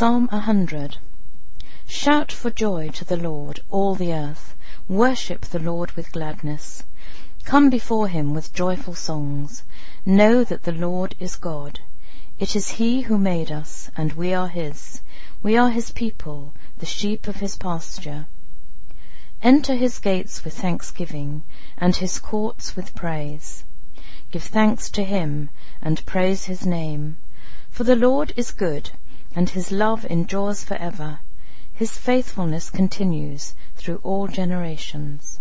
Psalm 100 Shout for joy to the Lord, all the earth. Worship the Lord with gladness. Come before him with joyful songs. Know that the Lord is God. It is he who made us, and we are his. We are his people, the sheep of his pasture. Enter his gates with thanksgiving, and his courts with praise. Give thanks to him, and praise his name. For the Lord is good, and his love endures forever. His faithfulness continues through all generations.